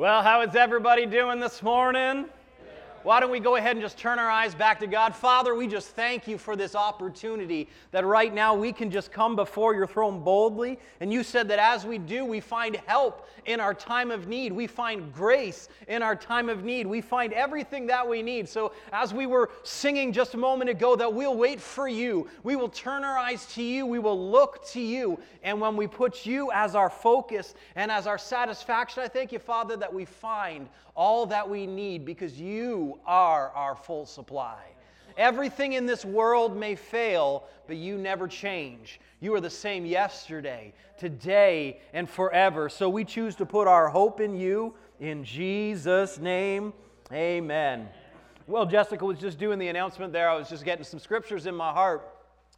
Well, how is everybody doing this morning? Why don't we go ahead and just turn our eyes back to God? Father, we just thank you for this opportunity that right now we can just come before your throne boldly. And you said that as we do, we find help in our time of need. We find grace in our time of need. We find everything that we need. So, as we were singing just a moment ago, that we'll wait for you. We will turn our eyes to you. We will look to you. And when we put you as our focus and as our satisfaction, I thank you, Father, that we find all that we need because you are our full supply. Everything in this world may fail, but you never change. You are the same yesterday, today, and forever. So we choose to put our hope in you. In Jesus' name, amen. Well, Jessica was just doing the announcement there. I was just getting some scriptures in my heart.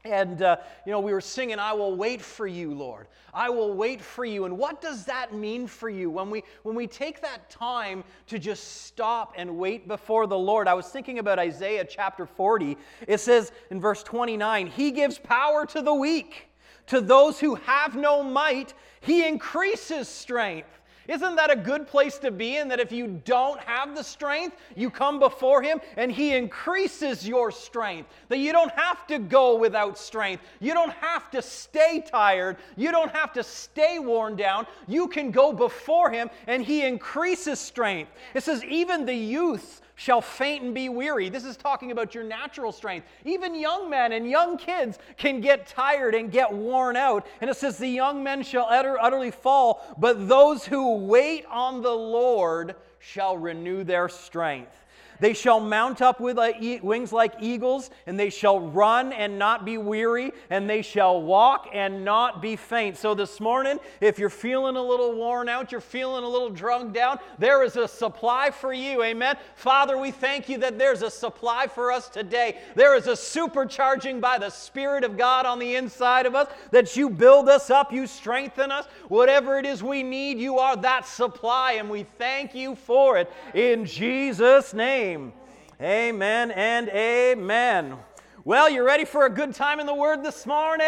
And, uh, you know, we were singing, I will wait for you, Lord. I will wait for you. And what does that mean for you when we, when we take that time to just stop and wait before the Lord? I was thinking about Isaiah chapter 40. It says in verse 29 He gives power to the weak, to those who have no might, He increases strength. Isn't that a good place to be in? That if you don't have the strength, you come before Him and He increases your strength. That you don't have to go without strength. You don't have to stay tired. You don't have to stay worn down. You can go before Him and He increases strength. It says, even the youth shall faint and be weary. This is talking about your natural strength. Even young men and young kids can get tired and get worn out. And it says, The young men shall utter, utterly fall, but those who wait on the Lord shall renew their strength. They shall mount up with uh, wings like eagles, and they shall run and not be weary, and they shall walk and not be faint. So, this morning, if you're feeling a little worn out, you're feeling a little drunk down, there is a supply for you. Amen. Father, we thank you that there's a supply for us today. There is a supercharging by the Spirit of God on the inside of us that you build us up, you strengthen us. Whatever it is we need, you are that supply, and we thank you for it in Jesus' name name. Amen and amen. Well, you're ready for a good time in the Word this morning?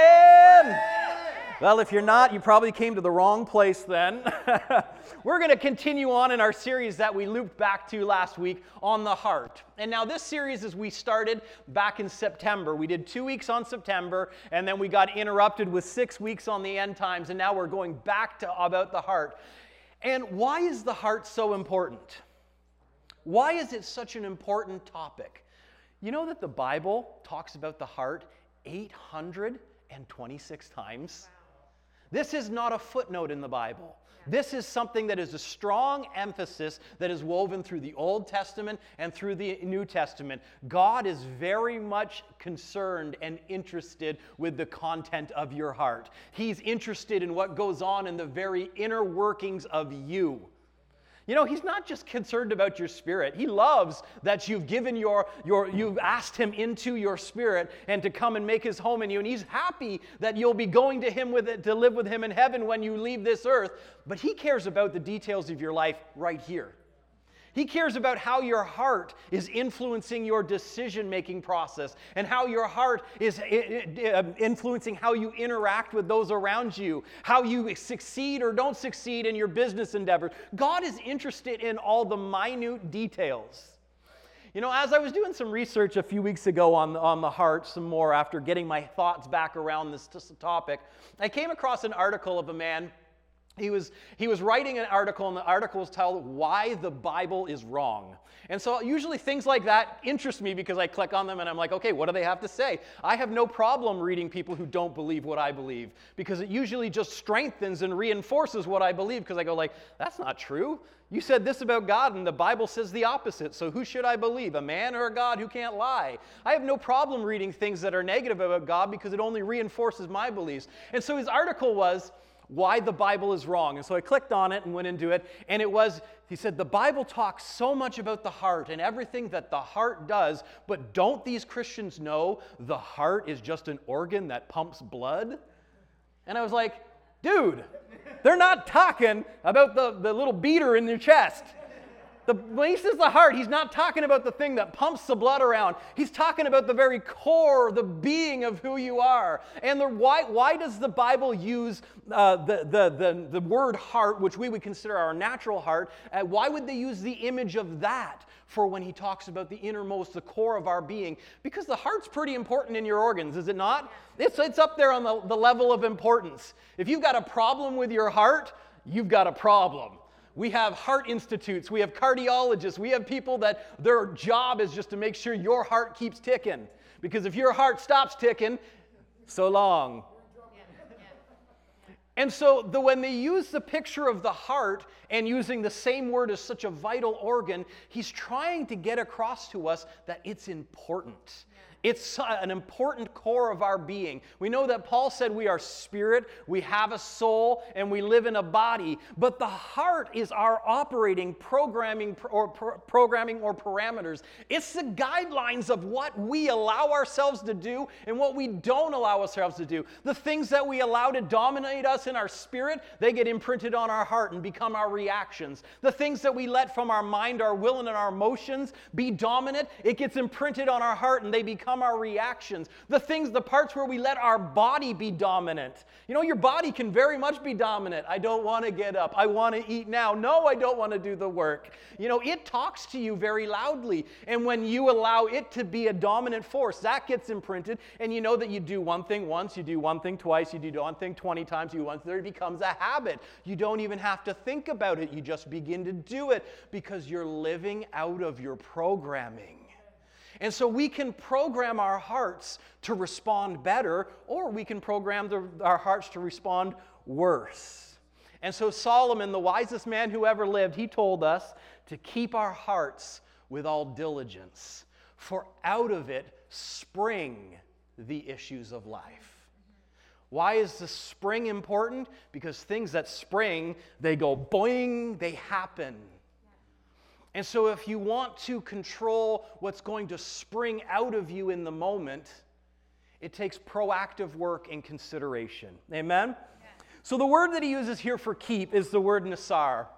Well, if you're not, you probably came to the wrong place then. We're going to continue on in our series that we looped back to last week on the heart. And now, this series, as we started back in September, we did two weeks on September, and then we got interrupted with six weeks on the end times, and now we're going back to about the heart. And why is the heart so important? Why is it such an important topic? You know that the Bible talks about the heart 826 times? This is not a footnote in the Bible. This is something that is a strong emphasis that is woven through the Old Testament and through the New Testament. God is very much concerned and interested with the content of your heart. He's interested in what goes on in the very inner workings of you. You know, he's not just concerned about your spirit. He loves that you've given your, your you've asked him into your spirit and to come and make his home in you. And he's happy that you'll be going to him with it to live with him in heaven when you leave this earth. But he cares about the details of your life right here. He cares about how your heart is influencing your decision making process and how your heart is um, influencing how you interact with those around you, how you succeed or don't succeed in your business endeavors. God is interested in all the minute details. You know, as I was doing some research a few weeks ago on, on the heart, some more after getting my thoughts back around this topic, I came across an article of a man he was, he was writing an article, and the article was titled Why the Bible is Wrong. And so, usually, things like that interest me because I click on them and I'm like, okay, what do they have to say? I have no problem reading people who don't believe what I believe because it usually just strengthens and reinforces what I believe because I go, like, that's not true. You said this about God, and the Bible says the opposite. So, who should I believe, a man or a God who can't lie? I have no problem reading things that are negative about God because it only reinforces my beliefs. And so, his article was, why the Bible is wrong. And so I clicked on it and went into it, and it was, he said, the Bible talks so much about the heart and everything that the heart does, but don't these Christians know the heart is just an organ that pumps blood? And I was like, dude, they're not talking about the, the little beater in your chest. The, when he says the heart, he's not talking about the thing that pumps the blood around. He's talking about the very core, the being of who you are. And the, why, why does the Bible use uh, the, the, the, the word heart, which we would consider our natural heart? Uh, why would they use the image of that for when he talks about the innermost, the core of our being? Because the heart's pretty important in your organs, is it not? It's, it's up there on the, the level of importance. If you've got a problem with your heart, you've got a problem. We have heart institutes, we have cardiologists, we have people that their job is just to make sure your heart keeps ticking. Because if your heart stops ticking, so long. And so, the, when they use the picture of the heart and using the same word as such a vital organ, he's trying to get across to us that it's important. It's an important core of our being. We know that Paul said we are spirit, we have a soul, and we live in a body. But the heart is our operating, programming, or programming or parameters. It's the guidelines of what we allow ourselves to do and what we don't allow ourselves to do. The things that we allow to dominate us in our spirit, they get imprinted on our heart and become our reactions. The things that we let from our mind, our will, and our emotions be dominant, it gets imprinted on our heart and they become become our reactions. The things, the parts where we let our body be dominant. You know, your body can very much be dominant. I don't want to get up. I want to eat now. No, I don't want to do the work. You know, it talks to you very loudly. And when you allow it to be a dominant force, that gets imprinted. And you know that you do one thing once, you do one thing twice, you do one thing 20 times, you do one thing, it becomes a habit. You don't even have to think about it. You just begin to do it because you're living out of your programming. And so we can program our hearts to respond better, or we can program the, our hearts to respond worse. And so Solomon, the wisest man who ever lived, he told us to keep our hearts with all diligence, for out of it spring the issues of life. Why is the spring important? Because things that spring, they go boing, they happen. And so, if you want to control what's going to spring out of you in the moment, it takes proactive work and consideration. Amen? So, the word that he uses here for keep is the word nasar.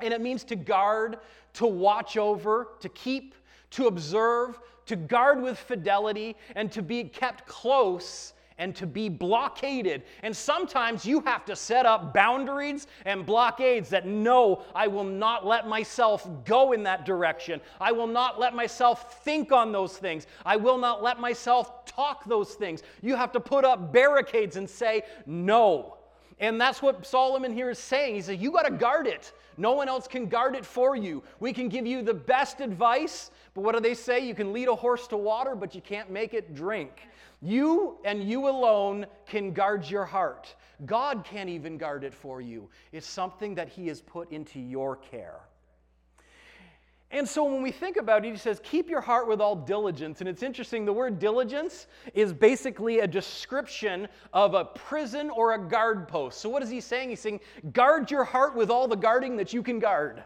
And it means to guard, to watch over, to keep, to observe, to guard with fidelity, and to be kept close and to be blockaded. And sometimes you have to set up boundaries and blockades that no, I will not let myself go in that direction. I will not let myself think on those things. I will not let myself talk those things. You have to put up barricades and say no. And that's what Solomon here is saying. He said, You got to guard it. No one else can guard it for you. We can give you the best advice, but what do they say? You can lead a horse to water, but you can't make it drink. You and you alone can guard your heart. God can't even guard it for you. It's something that He has put into your care. And so when we think about it, he says, keep your heart with all diligence. And it's interesting, the word diligence is basically a description of a prison or a guard post. So what is he saying? He's saying, guard your heart with all the guarding that you can guard.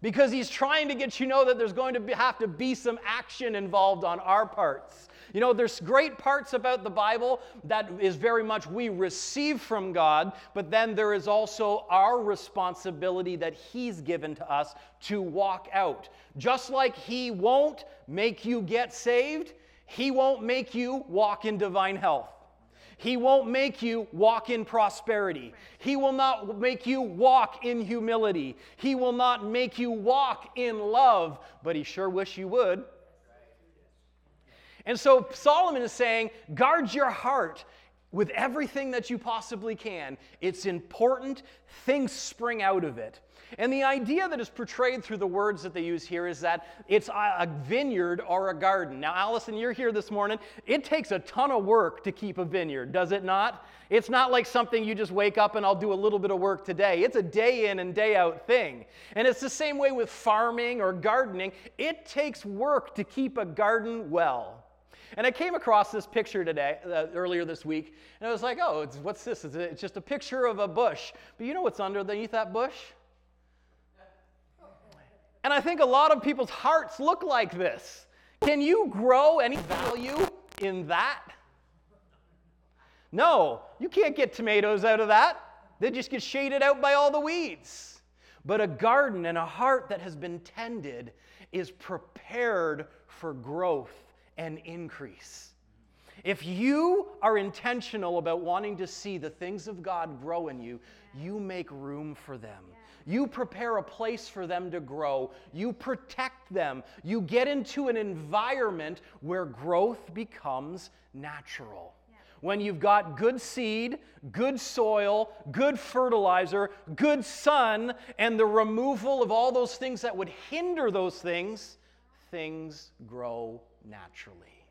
Because he's trying to get you know that there's going to be, have to be some action involved on our parts. You know, there's great parts about the Bible that is very much we receive from God, but then there is also our responsibility that He's given to us to walk out. Just like He won't make you get saved, He won't make you walk in divine health. He won't make you walk in prosperity. He will not make you walk in humility. He will not make you walk in love, but he sure wish you would. And so Solomon is saying, guard your heart with everything that you possibly can. It's important, things spring out of it. And the idea that is portrayed through the words that they use here is that it's a vineyard or a garden. Now, Allison, you're here this morning. It takes a ton of work to keep a vineyard, does it not? It's not like something you just wake up and I'll do a little bit of work today. It's a day in and day out thing. And it's the same way with farming or gardening. It takes work to keep a garden well. And I came across this picture today, uh, earlier this week, and I was like, oh, what's this? It's just a picture of a bush. But you know what's underneath that bush? And I think a lot of people's hearts look like this. Can you grow any value in that? No, you can't get tomatoes out of that. They just get shaded out by all the weeds. But a garden and a heart that has been tended is prepared for growth and increase. If you are intentional about wanting to see the things of God grow in you, you make room for them. You prepare a place for them to grow. You protect them. You get into an environment where growth becomes natural. When you've got good seed, good soil, good fertilizer, good sun, and the removal of all those things that would hinder those things, things grow naturally.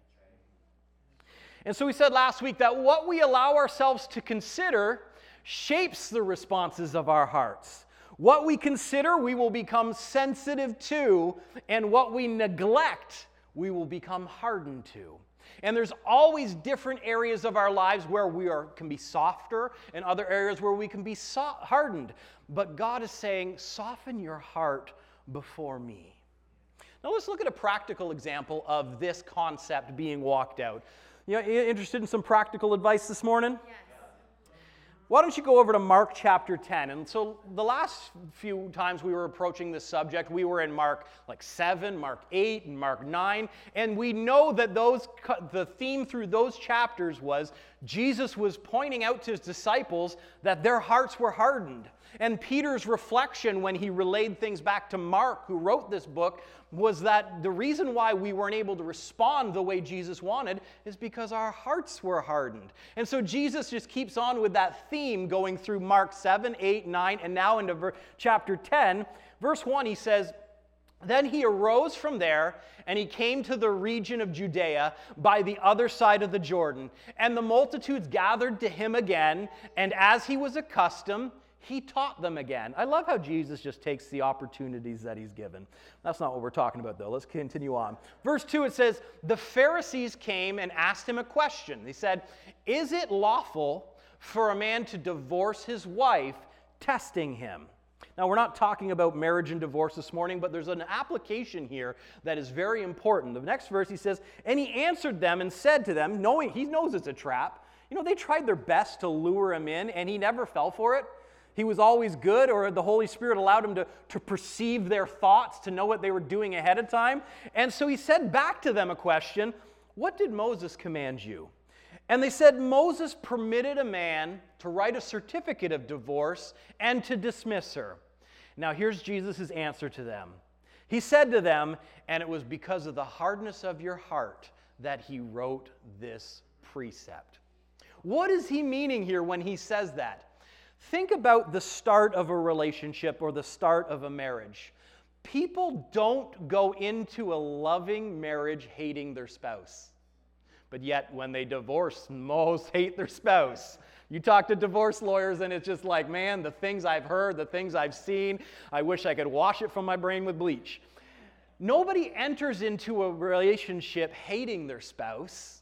And so we said last week that what we allow ourselves to consider shapes the responses of our hearts. What we consider, we will become sensitive to, and what we neglect, we will become hardened to. And there's always different areas of our lives where we are, can be softer and other areas where we can be so- hardened. But God is saying, soften your heart before me. Now let's look at a practical example of this concept being walked out. You know, interested in some practical advice this morning? Yes. Why don't you go over to Mark chapter 10? And so the last few times we were approaching this subject, we were in Mark like 7, Mark 8, and Mark 9. And we know that those the theme through those chapters was Jesus was pointing out to his disciples that their hearts were hardened. And Peter's reflection when he relayed things back to Mark, who wrote this book, was that the reason why we weren't able to respond the way Jesus wanted is because our hearts were hardened. And so Jesus just keeps on with that theme going through Mark 7, 8, 9, and now into ver- chapter 10. Verse 1, he says, then he arose from there and he came to the region of Judea by the other side of the Jordan. And the multitudes gathered to him again, and as he was accustomed, he taught them again. I love how Jesus just takes the opportunities that he's given. That's not what we're talking about, though. Let's continue on. Verse 2 it says, The Pharisees came and asked him a question. They said, Is it lawful for a man to divorce his wife, testing him? Now, we're not talking about marriage and divorce this morning, but there's an application here that is very important. The next verse he says, And he answered them and said to them, knowing he knows it's a trap. You know, they tried their best to lure him in, and he never fell for it. He was always good, or the Holy Spirit allowed him to, to perceive their thoughts, to know what they were doing ahead of time. And so he said back to them a question What did Moses command you? And they said, Moses permitted a man to write a certificate of divorce and to dismiss her. Now, here's Jesus' answer to them. He said to them, And it was because of the hardness of your heart that he wrote this precept. What is he meaning here when he says that? Think about the start of a relationship or the start of a marriage. People don't go into a loving marriage hating their spouse. But yet, when they divorce, most hate their spouse. You talk to divorce lawyers, and it's just like, man, the things I've heard, the things I've seen, I wish I could wash it from my brain with bleach. Nobody enters into a relationship hating their spouse.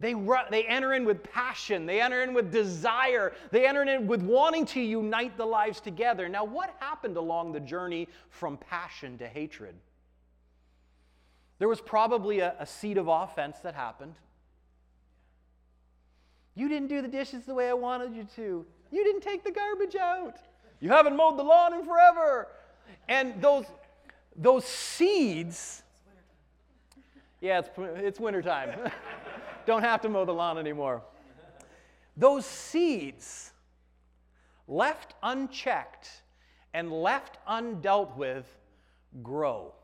They, they enter in with passion. They enter in with desire. They enter in with wanting to unite the lives together. Now, what happened along the journey from passion to hatred? There was probably a, a seed of offense that happened. You didn't do the dishes the way I wanted you to. You didn't take the garbage out. You haven't mowed the lawn in forever. And those, those seeds, yeah, it's, it's wintertime. Don't have to mow the lawn anymore. Those seeds left unchecked and left undealt with grow.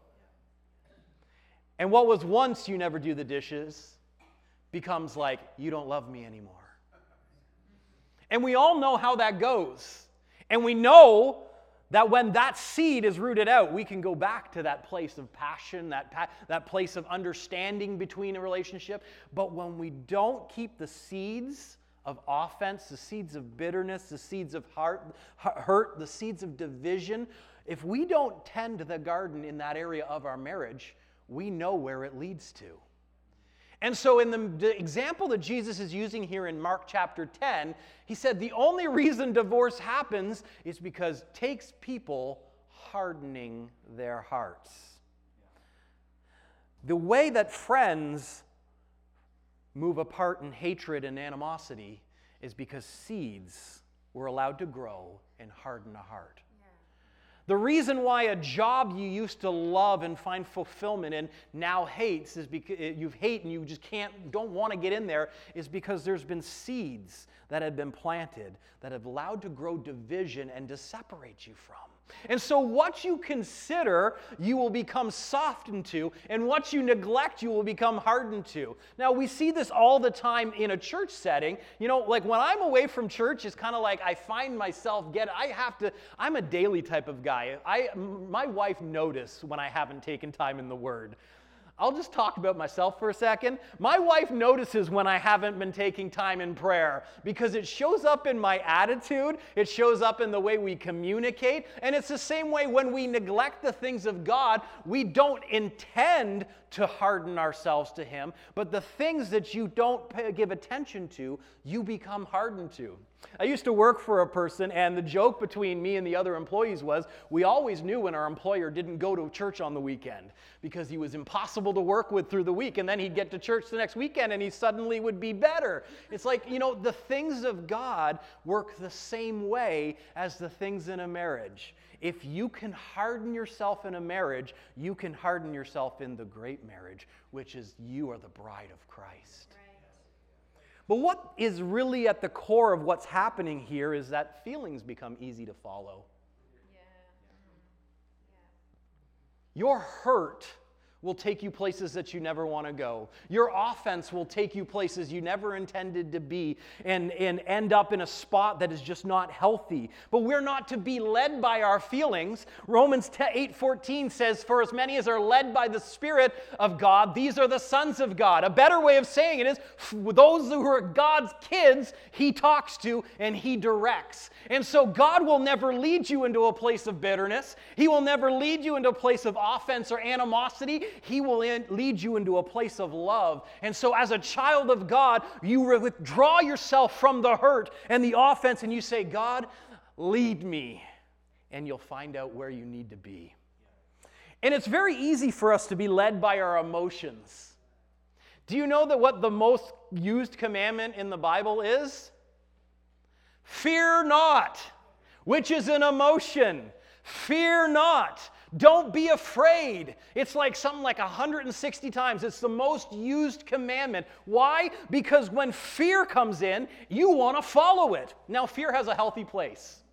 And what was once you never do the dishes becomes like you don't love me anymore. And we all know how that goes. And we know that when that seed is rooted out, we can go back to that place of passion, that, pa- that place of understanding between a relationship. But when we don't keep the seeds of offense, the seeds of bitterness, the seeds of heart, hurt, the seeds of division, if we don't tend the garden in that area of our marriage, we know where it leads to. And so, in the, the, example that Jesus is using here in Mark chapter 10, he said the only reason divorce happens is because it takes people hardening their hearts. The way that friends move apart in hatred and animosity is because seeds were allowed to grow and harden a heart. The reason why a job you used to love and find fulfillment in now hates is because eh, you hate and you just can't don't want to get in there is because there's been seeds that have been planted that have allowed to grow division and to separate you from. And so, what you consider, you will become softened to, and what you neglect, you will become hardened to. Now, we see this all the time in a church setting. You know, like when I'm away from church, it's kind of like I find myself get. I have to. I'm a daily type of guy. I my wife notice when I haven't taken time in the Word. I'll just talk about myself for a second. My wife notices when I haven't been taking time in prayer because it shows up in my attitude, it shows up in the way we communicate, and it's the same way when we neglect the things of God, we don't intend to harden ourselves to Him, but the things that you don't pay, give attention to, you become hardened to. I used to work for a person, and the joke between me and the other employees was we always knew when our employer didn't go to church on the weekend because he was impossible to work with through the week. And then he'd get to church the next weekend and he suddenly would be better. It's like, you know, the things of God work the same way as the things in a marriage. If you can harden yourself in a marriage, you can harden yourself in the great marriage, which is you are the bride of Christ. But what is really at the core of what's happening here is that feelings become easy to follow. Yeah. Yeah. Your hurt will take you places that you never want to go. Your offense will take you places you never intended to be and, and end up in a spot that is just not healthy. But we're not to be led by our feelings. Romans 8:14 says, "For as many as are led by the Spirit of God, these are the sons of God." A better way of saying it is those who are God's kids, he talks to and he directs. And so God will never lead you into a place of bitterness. He will never lead you into a place of offense or animosity. He will lead you into a place of love. And so, as a child of God, you withdraw yourself from the hurt and the offense, and you say, God, lead me. And you'll find out where you need to be. And it's very easy for us to be led by our emotions. Do you know that what the most used commandment in the Bible is? Fear not, which is an emotion. Fear not. Don't be afraid. It's like something like 160 times. It's the most used commandment. Why? Because when fear comes in, you want to follow it. Now, fear has a healthy place.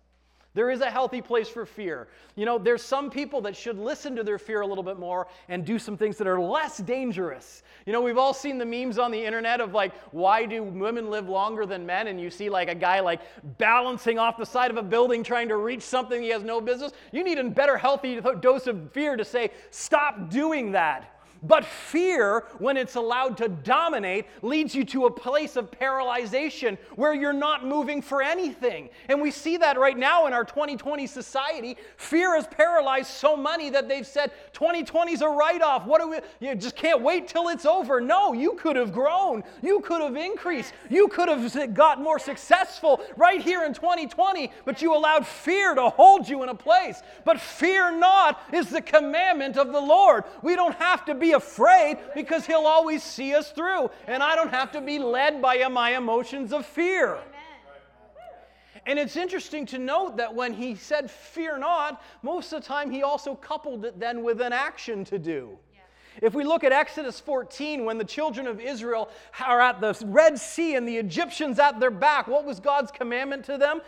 There is a healthy place for fear. You know, there's some people that should listen to their fear a little bit more and do some things that are less dangerous. You know, we've all seen the memes on the internet of like, why do women live longer than men? And you see like a guy like balancing off the side of a building trying to reach something he has no business. You need a better healthy dose of fear to say, stop doing that. But fear, when it's allowed to dominate, leads you to a place of paralyzation where you're not moving for anything. And we see that right now in our 2020 society. Fear has paralyzed so many that they've said 2020 is a write off. What do we, you just can't wait till it's over. No, you could have grown. You could have increased. You could have got more successful right here in 2020, but you allowed fear to hold you in a place. But fear not is the commandment of the Lord. We don't have to be afraid because He'll always see us through. And I don't have to be led by my emotions of fear. And it's interesting to note that when he said, Fear not, most of the time he also coupled it then with an action to do. If we look at Exodus 14, when the children of Israel are at the Red Sea and the Egyptians at their back, what was God's commandment to them?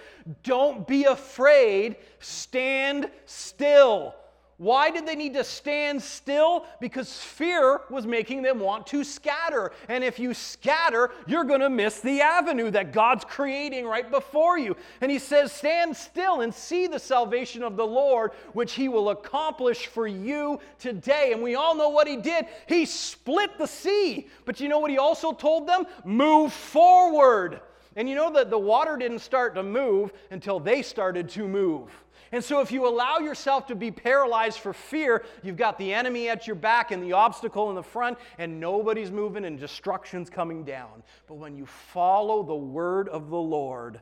Don't be afraid, stand still. Why did they need to stand still? Because fear was making them want to scatter. And if you scatter, you're going to miss the avenue that God's creating right before you. And he says, Stand still and see the salvation of the Lord, which he will accomplish for you today. And we all know what he did. He split the sea. But you know what he also told them? Move forward. And you know that the water didn't start to move until they started to move. And so, if you allow yourself to be paralyzed for fear, you've got the enemy at your back and the obstacle in the front, and nobody's moving and destruction's coming down. But when you follow the word of the Lord,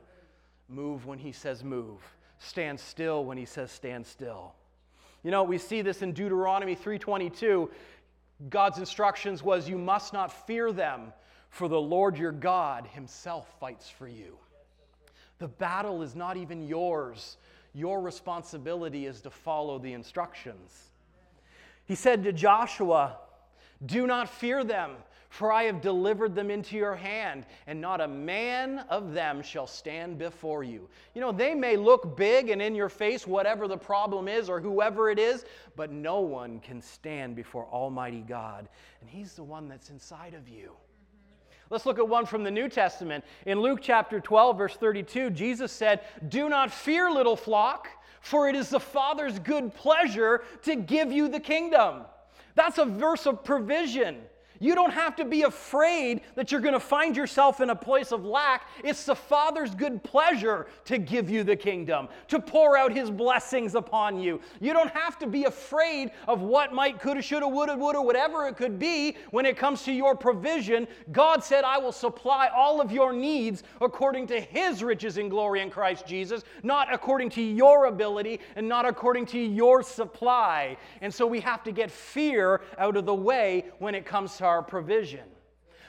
move when he says move, stand still when he says stand still. You know, we see this in Deuteronomy 3:22. God's instructions was you must not fear them, for the Lord your God himself fights for you. The battle is not even yours. Your responsibility is to follow the instructions. He said to Joshua, Do not fear them, for I have delivered them into your hand, and not a man of them shall stand before you. You know, they may look big and in your face, whatever the problem is or whoever it is, but no one can stand before Almighty God. And He's the one that's inside of you. Let's look at one from the New Testament. In Luke chapter 12, verse 32, Jesus said, Do not fear, little flock, for it is the Father's good pleasure to give you the kingdom. That's a verse of provision. You don't have to be afraid that you're going to find yourself in a place of lack. It's the Father's good pleasure to give you the kingdom, to pour out His blessings upon you. You don't have to be afraid of what might, coulda, shoulda, woulda, woulda, whatever it could be when it comes to your provision. God said, I will supply all of your needs according to His riches in glory in Christ Jesus, not according to your ability and not according to your supply. And so we have to get fear out of the way when it comes to our our provision.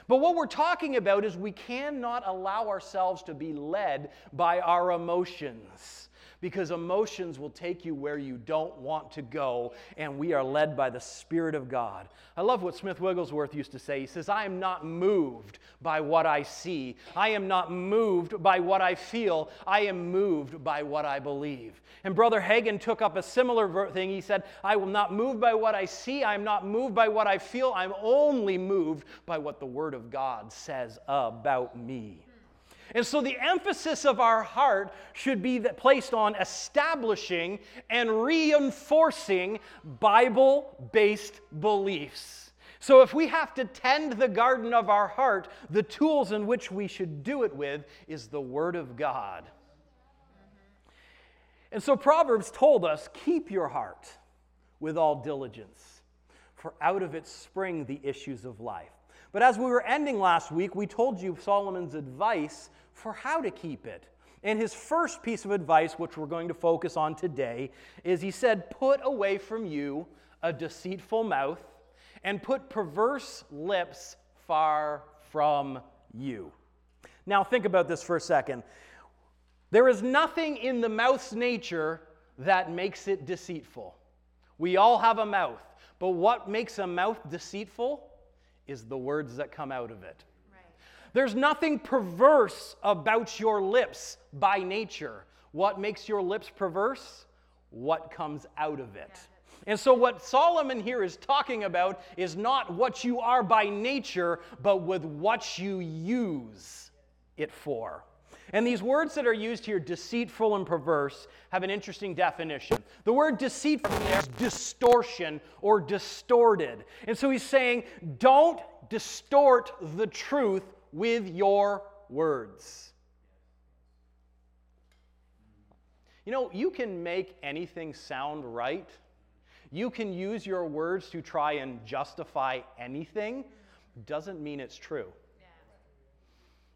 But what we're talking about is we cannot allow ourselves to be led by our emotions because emotions will take you where you don't want to go, and we are led by the Spirit of God. I love what Smith Wigglesworth used to say. He says, I am not moved by what I see, I am not moved by what I feel, I am moved by what I believe. And Brother Hagin took up a similar thing. He said, I will not move by what I see, I am not moved by what I feel, I'm only moved by what the Word of God says about me. And so the emphasis of our heart should be placed on establishing and reinforcing Bible based beliefs. So if we have to tend the garden of our heart, the tools in which we should do it with is the Word of God. And so Proverbs told us keep your heart with all diligence, for out of it spring the issues of life. But as we were ending last week, we told you Solomon's advice for how to keep it. And his first piece of advice, which we're going to focus on today, is he said, Put away from you a deceitful mouth and put perverse lips far from you. Now, think about this for a second. There is nothing in the mouth's nature that makes it deceitful. We all have a mouth, but what makes a mouth deceitful? is the words that come out of it. There's nothing perverse about your lips by nature. What makes your lips perverse? What comes out of it. And so, what Solomon here is talking about is not what you are by nature, but with what you use it for. And these words that are used here, deceitful and perverse, have an interesting definition. The word deceitful is distortion or distorted. And so he's saying, don't distort the truth with your words. You know, you can make anything sound right. You can use your words to try and justify anything. Doesn't mean it's true.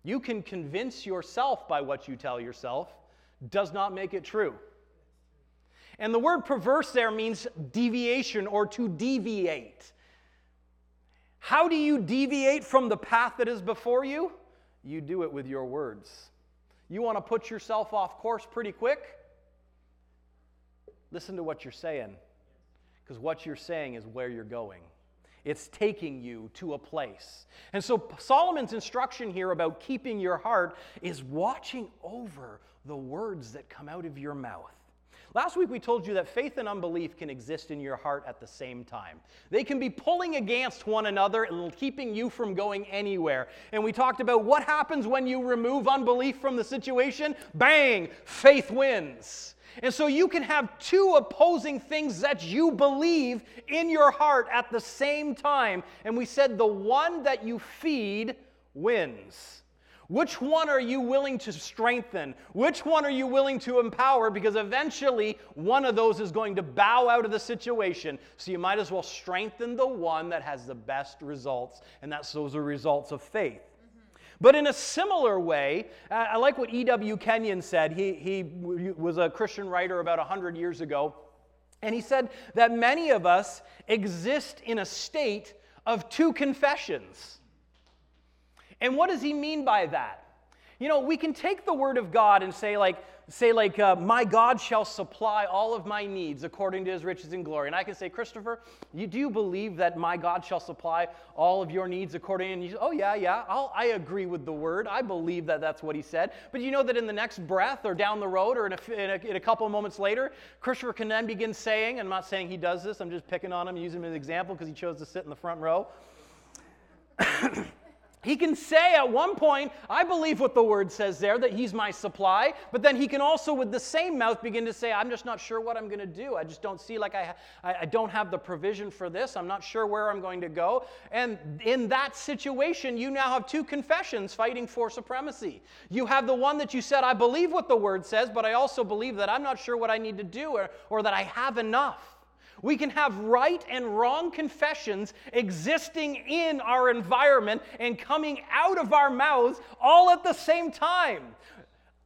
You can convince yourself by what you tell yourself, does not make it true. And the word perverse there means deviation or to deviate. How do you deviate from the path that is before you? You do it with your words. You want to put yourself off course pretty quick? Listen to what you're saying, because what you're saying is where you're going. It's taking you to a place. And so Solomon's instruction here about keeping your heart is watching over the words that come out of your mouth. Last week we told you that faith and unbelief can exist in your heart at the same time. They can be pulling against one another and keeping you from going anywhere. And we talked about what happens when you remove unbelief from the situation. Bang, faith wins. And so you can have two opposing things that you believe in your heart at the same time. And we said the one that you feed wins. Which one are you willing to strengthen? Which one are you willing to empower? Because eventually one of those is going to bow out of the situation. So you might as well strengthen the one that has the best results, and that's those are results of faith. Mm-hmm. But in a similar way, I like what E.W. Kenyon said. He, he was a Christian writer about 100 years ago. And he said that many of us exist in a state of two confessions. And what does he mean by that? You know, we can take the word of God and say, like, say like uh, my god shall supply all of my needs according to his riches and glory. And i can say christopher you do believe that my god shall supply all of your needs according? And you say, oh yeah yeah I'll, i agree with the word. I believe that that's what he said. But you know that in the next breath or down the road or in a, in a, in a couple of moments later christopher can then begin saying and i'm not saying he does this i'm just picking on him using him as an example because he chose to sit in the front row he can say at one point, I believe what the word says there, that he's my supply, but then he can also, with the same mouth, begin to say, I'm just not sure what I'm going to do. I just don't see like I, I, don't have the provision for this. I'm not sure where I'm going to go. And in that situation, you now have two confessions fighting for supremacy. You have the one that you said, I believe what the word says, but I also believe that I'm not sure what I need to do or, or that I have enough. We can have right and wrong confessions existing in our environment and coming out of our mouths all at the same time.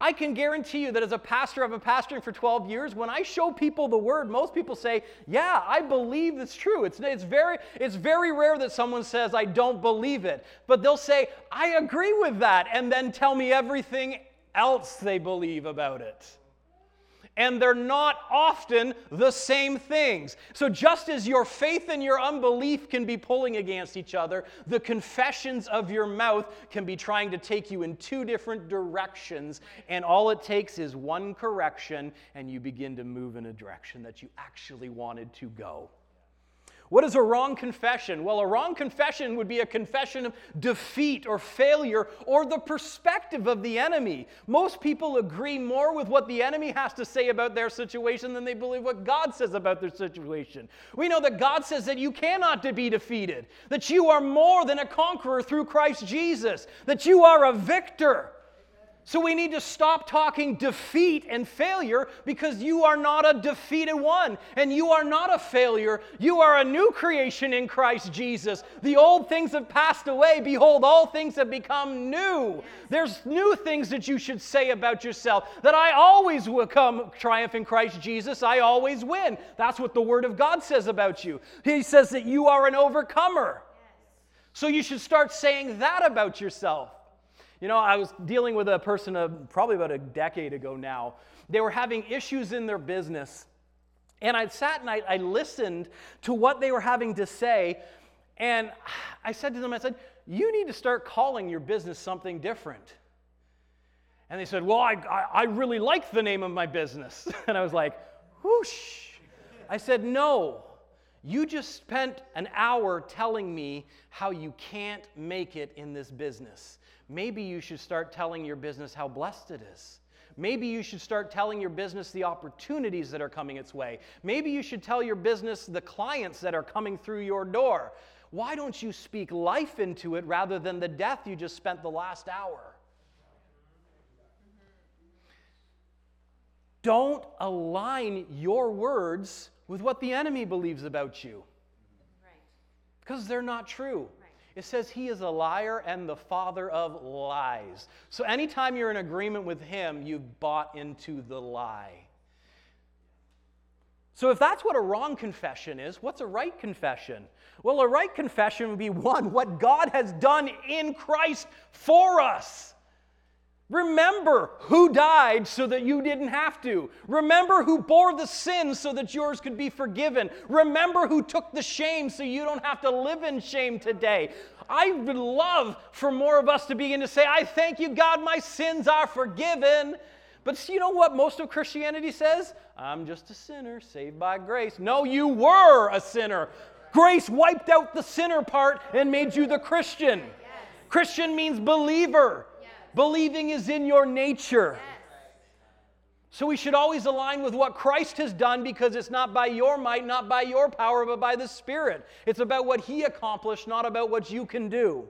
I can guarantee you that as a pastor, I've been pastoring for 12 years. When I show people the word, most people say, Yeah, I believe it's true. It's, it's, very, it's very rare that someone says, I don't believe it. But they'll say, I agree with that, and then tell me everything else they believe about it and they're not often the same things. So, just as your faith and your unbelief can be pulling against each other, the confessions of your mouth can be trying to take you in two different directions, and all it takes is one correction, and you begin to move in a direction that you actually wanted to go. What is a wrong confession? Well, a wrong confession would be a confession of defeat or failure or the perspective of the enemy. Most people agree more with what the enemy has to say about their situation than they believe what God says about their situation. We know that God says that you cannot be defeated, that you are more than a conqueror through Christ Jesus, that you are a victor. So we need to stop talking defeat and failure because you are not a defeated one and you are not a failure. You are a new creation in Christ Jesus. The old things have passed away. Behold, all things have become new. There's new things that you should say about yourself that I always will come triumph in Christ Jesus. I always win. That's what the Word of God says about you. He says that you are an overcomer. So you should start saying that about yourself. You know, I was dealing with a person uh, probably about a decade ago now. They were having issues in their business. And I sat and I, I listened to what they were having to say. And I said to them, I said, You need to start calling your business something different. And they said, Well, I, I, I really like the name of my business. And I was like, Whoosh. I said, No. You just spent an hour telling me how you can't make it in this business. Maybe you should start telling your business how blessed it is. Maybe you should start telling your business the opportunities that are coming its way. Maybe you should tell your business the clients that are coming through your door. Why don't you speak life into it rather than the death you just spent the last hour? Don't align your words with what the enemy believes about you. Because they're not true. It says he is a liar and the father of lies. So anytime you're in agreement with him, you've bought into the lie. So if that's what a wrong confession is, what's a right confession? Well, a right confession would be one, what God has done in Christ for us. Remember who died so that you didn't have to. Remember who bore the sin so that yours could be forgiven. Remember who took the shame so you don't have to live in shame today. I would love for more of us to begin to say, I thank you, God, my sins are forgiven. But you know what most of Christianity says? I'm just a sinner saved by grace. No, you were a sinner. Grace wiped out the sinner part and made you the Christian. Yes. Christian means believer. Believing is in your nature. So we should always align with what Christ has done because it's not by your might, not by your power, but by the Spirit. It's about what He accomplished, not about what you can do.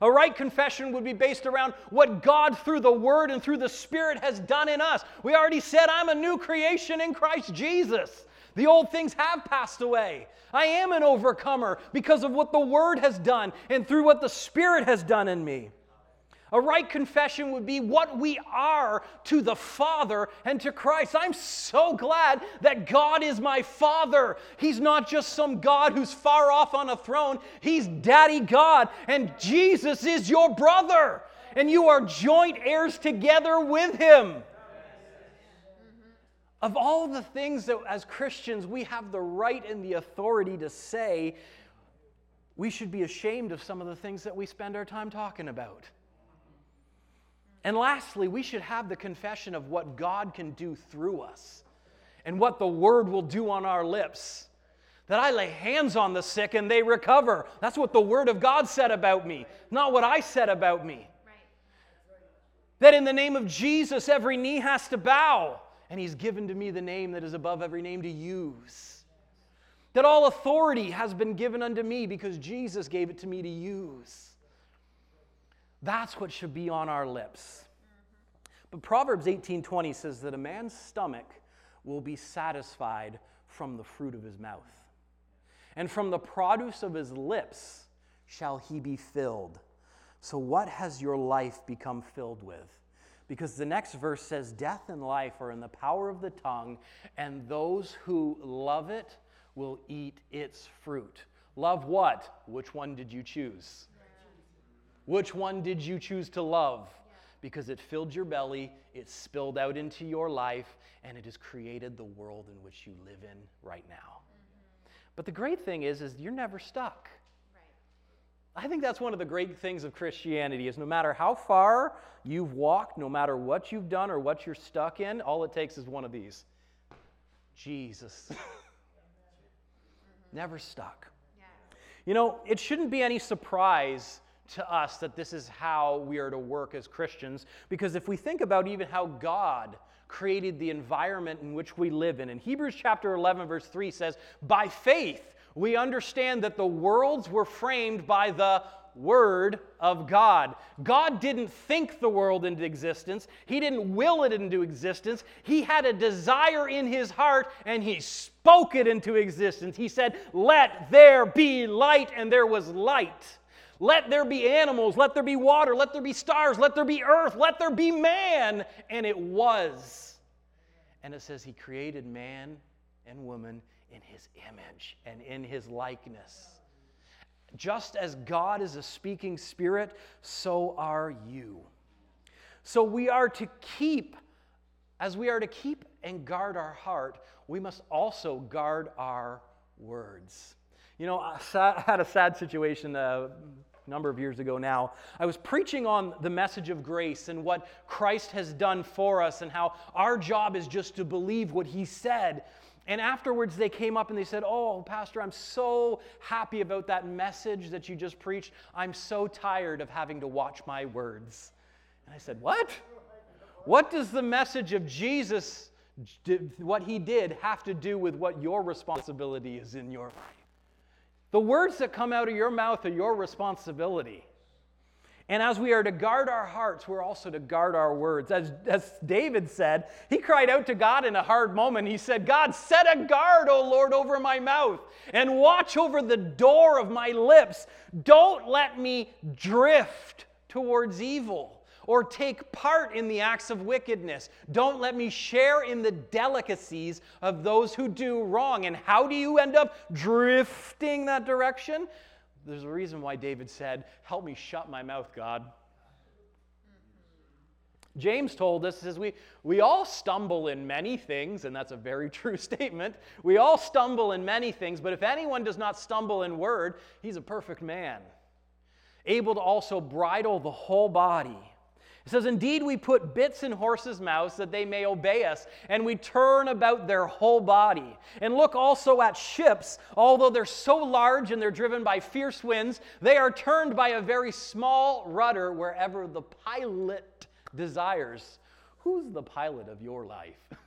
A right confession would be based around what God, through the Word and through the Spirit, has done in us. We already said, I'm a new creation in Christ Jesus. The old things have passed away. I am an overcomer because of what the Word has done and through what the Spirit has done in me. A right confession would be what we are to the Father and to Christ. I'm so glad that God is my Father. He's not just some God who's far off on a throne, He's Daddy God, and Jesus is your brother. And you are joint heirs together with him. Of all the things that as Christians we have the right and the authority to say, we should be ashamed of some of the things that we spend our time talking about. And lastly, we should have the confession of what God can do through us and what the word will do on our lips. That I lay hands on the sick and they recover. That's what the word of God said about me, not what I said about me. Right. That in the name of Jesus, every knee has to bow, and he's given to me the name that is above every name to use. That all authority has been given unto me because Jesus gave it to me to use. That's what should be on our lips. But Proverbs 18:20 says that a man's stomach will be satisfied from the fruit of his mouth. And from the produce of his lips shall he be filled. So what has your life become filled with? Because the next verse says death and life are in the power of the tongue, and those who love it will eat its fruit. Love what? Which one did you choose? Which one did you choose to love? Because it filled your belly, it spilled out into your life, and it has created the world in which you live in right now. Mm-hmm. But the great thing is, is you're never stuck. Right. I think that's one of the great things of Christianity is no matter how far you've walked, no matter what you've done or what you're stuck in, all it takes is one of these. Jesus. Never stuck. Yeah. You know, it shouldn't be any surprise to us that this is how we are to work as Christians. Because if we think about even how God created the environment in which we live in, in Hebrews chapter 11, verse 3 says, By faith, we understand that the worlds were framed by the Word of God. God didn't think the world into existence, He didn't will it into existence. He had a desire in His heart and He spoke it into existence. He said, Let there be light, and there was light. Let there be animals, let there be water, let there be stars, let there be earth, let there be man. And it was. And it says, He created man and woman in His image and in His likeness. Just as God is a speaking spirit, so are you. So we are to keep, as we are to keep and guard our heart, we must also guard our words. You know, I had a sad situation uh, number of years ago now, I was preaching on the message of grace and what Christ has done for us and how our job is just to believe what he said. And afterwards, they came up and they said, Oh, Pastor, I'm so happy about that message that you just preached. I'm so tired of having to watch my words. And I said, What? What does the message of Jesus, what he did, have to do with what your responsibility is in your life? The words that come out of your mouth are your responsibility. And as we are to guard our hearts, we're also to guard our words. As, as David said, he cried out to God in a hard moment. He said, God, set a guard, O Lord, over my mouth and watch over the door of my lips. Don't let me drift towards evil or take part in the acts of wickedness. Don't let me share in the delicacies of those who do wrong. And how do you end up drifting that direction? There's a reason why David said, Help me shut my mouth, God. James told us, says we, we all stumble in many things, and that's a very true statement. We all stumble in many things, but if anyone does not stumble in word, he's a perfect man, able to also bridle the whole body. It says, Indeed, we put bits in horses' mouths that they may obey us, and we turn about their whole body. And look also at ships, although they're so large and they're driven by fierce winds, they are turned by a very small rudder wherever the pilot desires. Who's the pilot of your life?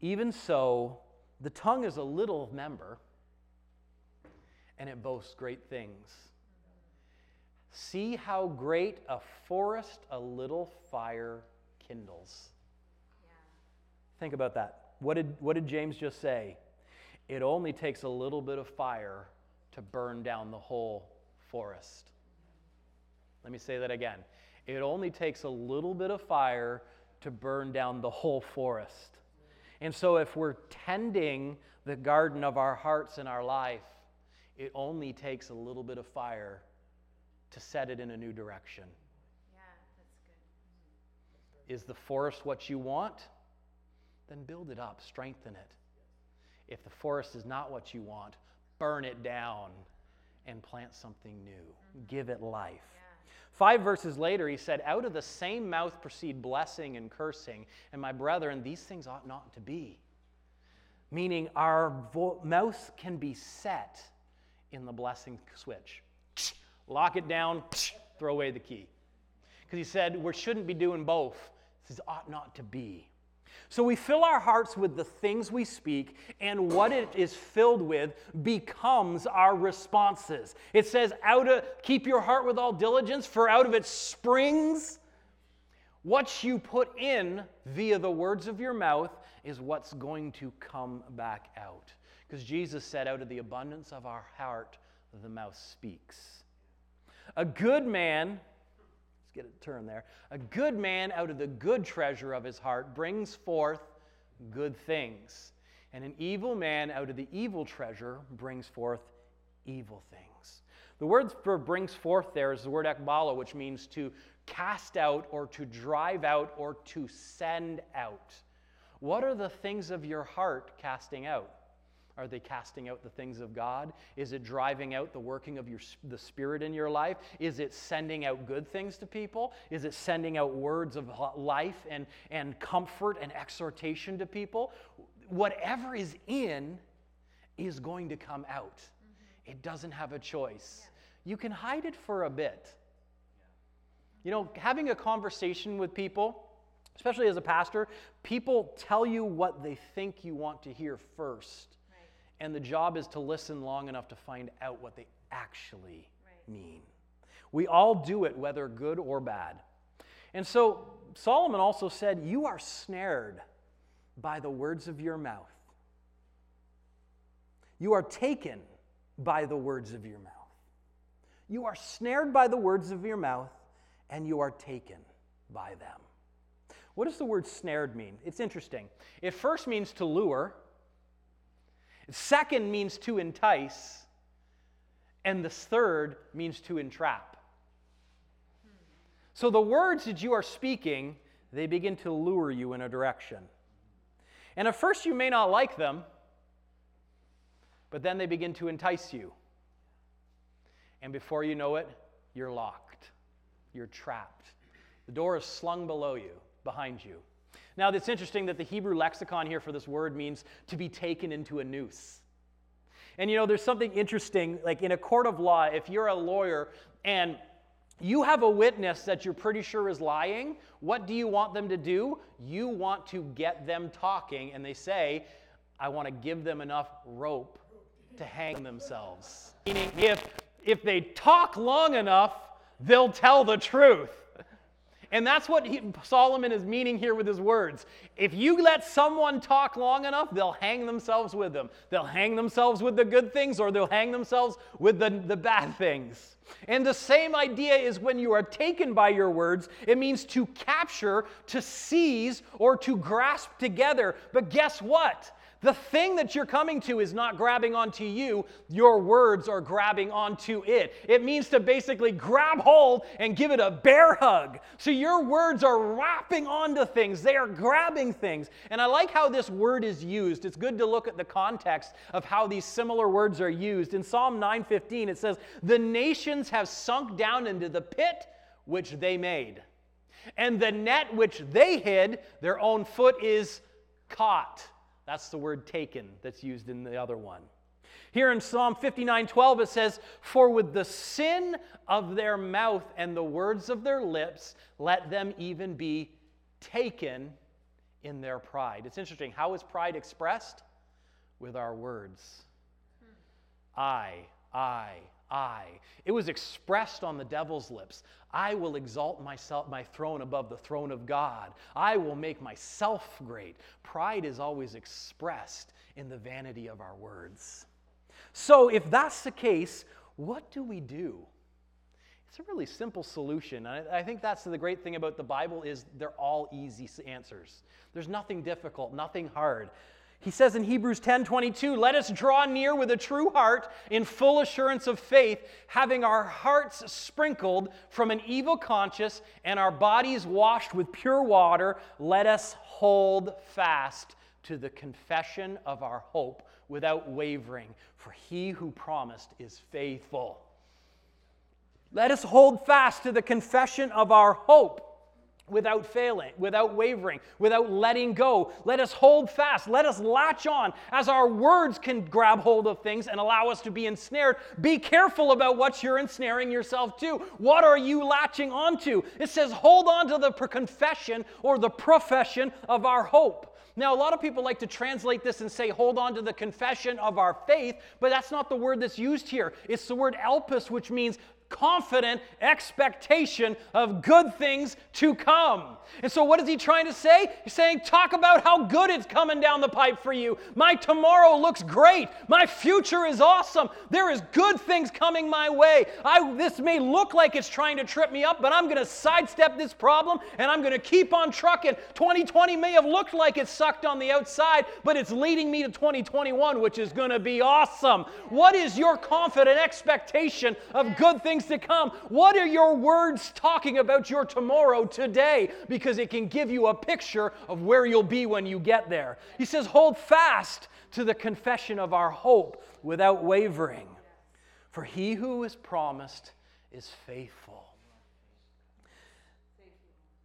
Even so, the tongue is a little member, and it boasts great things. See how great a forest a little fire kindles. Yeah. Think about that. What did, what did James just say? It only takes a little bit of fire to burn down the whole forest. Let me say that again. It only takes a little bit of fire to burn down the whole forest. And so, if we're tending the garden of our hearts and our life, it only takes a little bit of fire to set it in a new direction. Yeah, that's good. Is the forest what you want? Then build it up, strengthen it. If the forest is not what you want, burn it down and plant something new. Mm-hmm. Give it life. Yeah. Five verses later, he said, Out of the same mouth proceed blessing and cursing. And my brethren, these things ought not to be. Meaning, our vo- mouth can be set in the blessing switch. Lock it down, throw away the key. Because he said, We shouldn't be doing both. This ought not to be. So we fill our hearts with the things we speak, and what it is filled with becomes our responses. It says, out of keep your heart with all diligence, for out of it springs what you put in via the words of your mouth is what's going to come back out. Because Jesus said, out of the abundance of our heart, the mouth speaks. A good man let's get a turn there. A good man out of the good treasure of his heart brings forth good things. And an evil man out of the evil treasure brings forth evil things. The word for brings forth there is the word ekbalo, which means to cast out or to drive out or to send out. What are the things of your heart casting out? Are they casting out the things of God? Is it driving out the working of your, the Spirit in your life? Is it sending out good things to people? Is it sending out words of life and, and comfort and exhortation to people? Whatever is in is going to come out. Mm-hmm. It doesn't have a choice. Yeah. You can hide it for a bit. You know, having a conversation with people, especially as a pastor, people tell you what they think you want to hear first and the job is to listen long enough to find out what they actually right. mean. We all do it, whether good or bad. And so Solomon also said, You are snared by the words of your mouth. You are taken by the words of your mouth. You are snared by the words of your mouth, and you are taken by them. What does the word snared mean? It's interesting. It first means to lure, Second means to entice, and the third means to entrap. So the words that you are speaking, they begin to lure you in a direction. And at first you may not like them, but then they begin to entice you. And before you know it, you're locked. You're trapped. The door is slung below you, behind you. Now, it's interesting that the Hebrew lexicon here for this word means to be taken into a noose. And you know, there's something interesting, like in a court of law, if you're a lawyer and you have a witness that you're pretty sure is lying, what do you want them to do? You want to get them talking, and they say, I want to give them enough rope to hang themselves. Meaning, if, if they talk long enough, they'll tell the truth. And that's what he, Solomon is meaning here with his words. If you let someone talk long enough, they'll hang themselves with them. They'll hang themselves with the good things or they'll hang themselves with the, the bad things. And the same idea is when you are taken by your words, it means to capture, to seize, or to grasp together. But guess what? The thing that you're coming to is not grabbing onto you, your words are grabbing onto it. It means to basically grab hold and give it a bear hug. So your words are wrapping onto things, they are grabbing things. And I like how this word is used. It's good to look at the context of how these similar words are used. In Psalm 9:15 it says, "The nations have sunk down into the pit which they made, and the net which they hid, their own foot is caught." That's the word taken that's used in the other one. Here in Psalm 59 12, it says, For with the sin of their mouth and the words of their lips, let them even be taken in their pride. It's interesting. How is pride expressed? With our words. Hmm. I, I, I. It was expressed on the devil's lips. I will exalt myself, my throne above the throne of God. I will make myself great. Pride is always expressed in the vanity of our words. So, if that's the case, what do we do? It's a really simple solution. I, think that's the great thing about the Bible is they're all easy answers. There's nothing difficult, nothing hard. He says in Hebrews 10 22, let us draw near with a true heart in full assurance of faith, having our hearts sprinkled from an evil conscience and our bodies washed with pure water. Let us hold fast to the confession of our hope without wavering, for he who promised is faithful. Let us hold fast to the confession of our hope without failing, without wavering, without letting go. Let us hold fast. Let us latch on as our words can grab hold of things and allow us to be ensnared. Be careful about what you're ensnaring yourself to. What are you latching onto? It says, hold on to the confession or the profession of our hope. Now, a lot of people like to translate this and say, hold on to the confession of our faith, but that's not the word that's used here. It's the word elpis, which means confident expectation of good things to come. And so, what is he trying to say? He's saying, Talk about how good it's coming down the pipe for you. My tomorrow looks great. My future is awesome. There is good things coming my way. I, this may look like it's trying to trip me up, but I'm going to sidestep this problem and I'm going to keep on trucking. 2020 may have looked like it sucked on the outside, but it's leading me to 2021, which is going to be awesome. What is your confident expectation of good things to come? What are your words talking about your tomorrow today? Because it can give you a picture of where you'll be when you get there. He says, Hold fast to the confession of our hope without wavering, for he who is promised is faithful.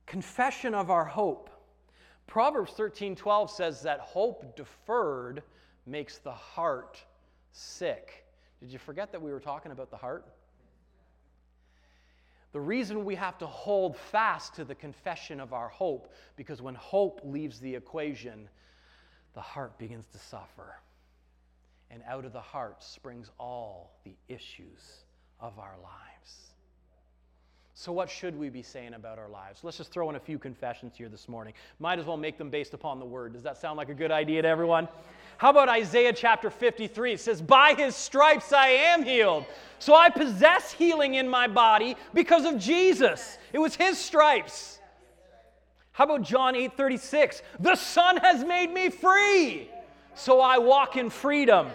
Confession of our hope. Proverbs 13 12 says that hope deferred makes the heart sick. Did you forget that we were talking about the heart? The reason we have to hold fast to the confession of our hope, because when hope leaves the equation, the heart begins to suffer. And out of the heart springs all the issues of our lives. So, what should we be saying about our lives? Let's just throw in a few confessions here this morning. Might as well make them based upon the word. Does that sound like a good idea to everyone? How about Isaiah chapter 53? It says, By his stripes I am healed. So I possess healing in my body because of Jesus. It was his stripes. How about John 8 36? The Son has made me free, so I walk in freedom.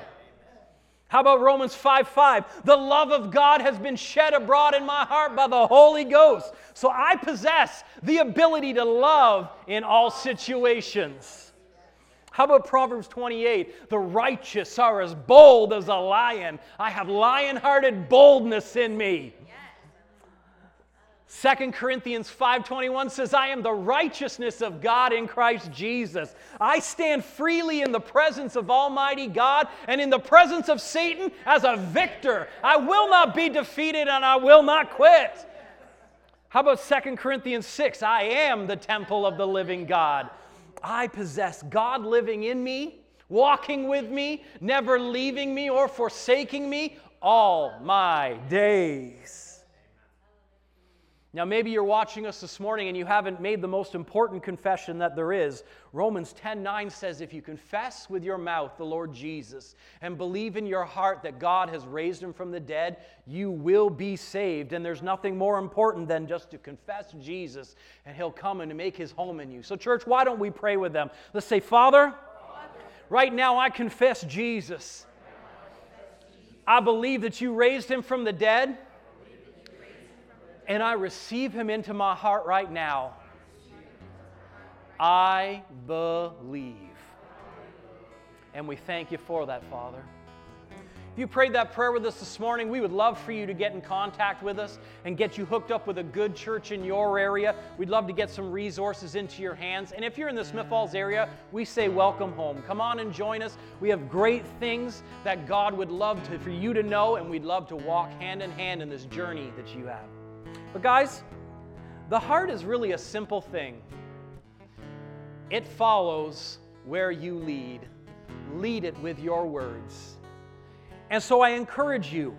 How about Romans 5 5? The love of God has been shed abroad in my heart by the Holy Ghost. So I possess the ability to love in all situations. How about Proverbs 28? The righteous are as bold as a lion. I have lion hearted boldness in me. Second Corinthians 5:21 says I am the righteousness of God in Christ Jesus. I stand freely in the presence of almighty God and in the presence of Satan as a victor. I will not be defeated and I will not quit. How about Second Corinthians 6? I am the temple of the living God. I possess God living in me, walking with me, never leaving me or forsaking me all my days. Now, maybe you're watching us this morning and you haven't made the most important confession that there is. Romans 10 9 says, If you confess with your mouth the Lord Jesus and believe in your heart that God has raised him from the dead, you will be saved. And there's nothing more important than just to confess Jesus and he'll come and make his home in you. So, church, why don't we pray with them? Let's say, Father, right now I confess Jesus. I believe that you raised him from the dead and I receive him into my heart right now. I believe. And we thank you for that, Father. If you prayed that prayer with us this morning, we would love for you to get in contact with us and get you hooked up with a good church in your area. We'd love to get some resources into your hands. And if you're in the Smiths Falls area, we say welcome home. Come on and join us. We have great things that God would love to, for you to know, and we'd love to walk hand in hand in this journey that you have. But, guys, the heart is really a simple thing. It follows where you lead. Lead it with your words. And so I encourage you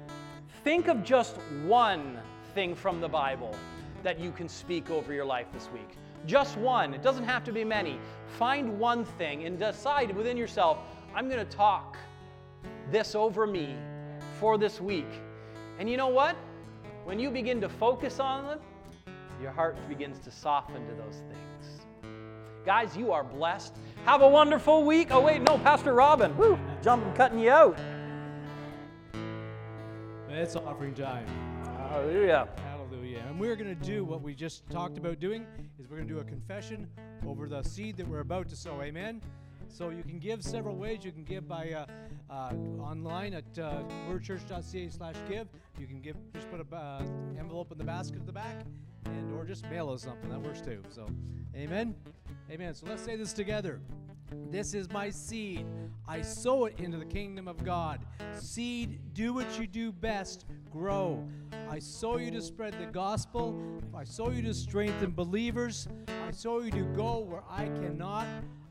think of just one thing from the Bible that you can speak over your life this week. Just one. It doesn't have to be many. Find one thing and decide within yourself I'm going to talk this over me for this week. And you know what? When you begin to focus on them, your heart begins to soften to those things. Guys, you are blessed. Have a wonderful week. Oh, wait, no, Pastor Robin. Woo, jumping, cutting you out. It's offering time. Hallelujah. Hallelujah. And we're going to do what we just talked about doing is we're going to do a confession over the seed that we're about to sow. Amen. So you can give several ways. You can give by uh, uh, online at uh, wordchurch.ca slash give. You can give just put a uh, envelope in the basket at the back, and or just mail us something. That works too. So, amen. Amen. So let's say this together. This is my seed. I sow it into the kingdom of God. Seed, do what you do best grow. I sow you to spread the gospel. I sow you to strengthen believers. I sow you to go where I cannot.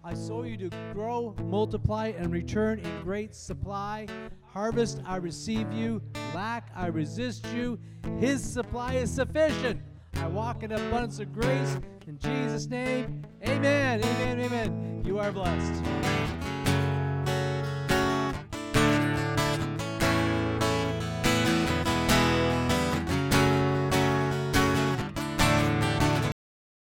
I sow you to grow, multiply, and return in great supply. Harvest, I receive you. Lack, I resist you. His supply is sufficient. I walk in abundance of grace. In Jesus' name, amen, amen, amen. You are blessed.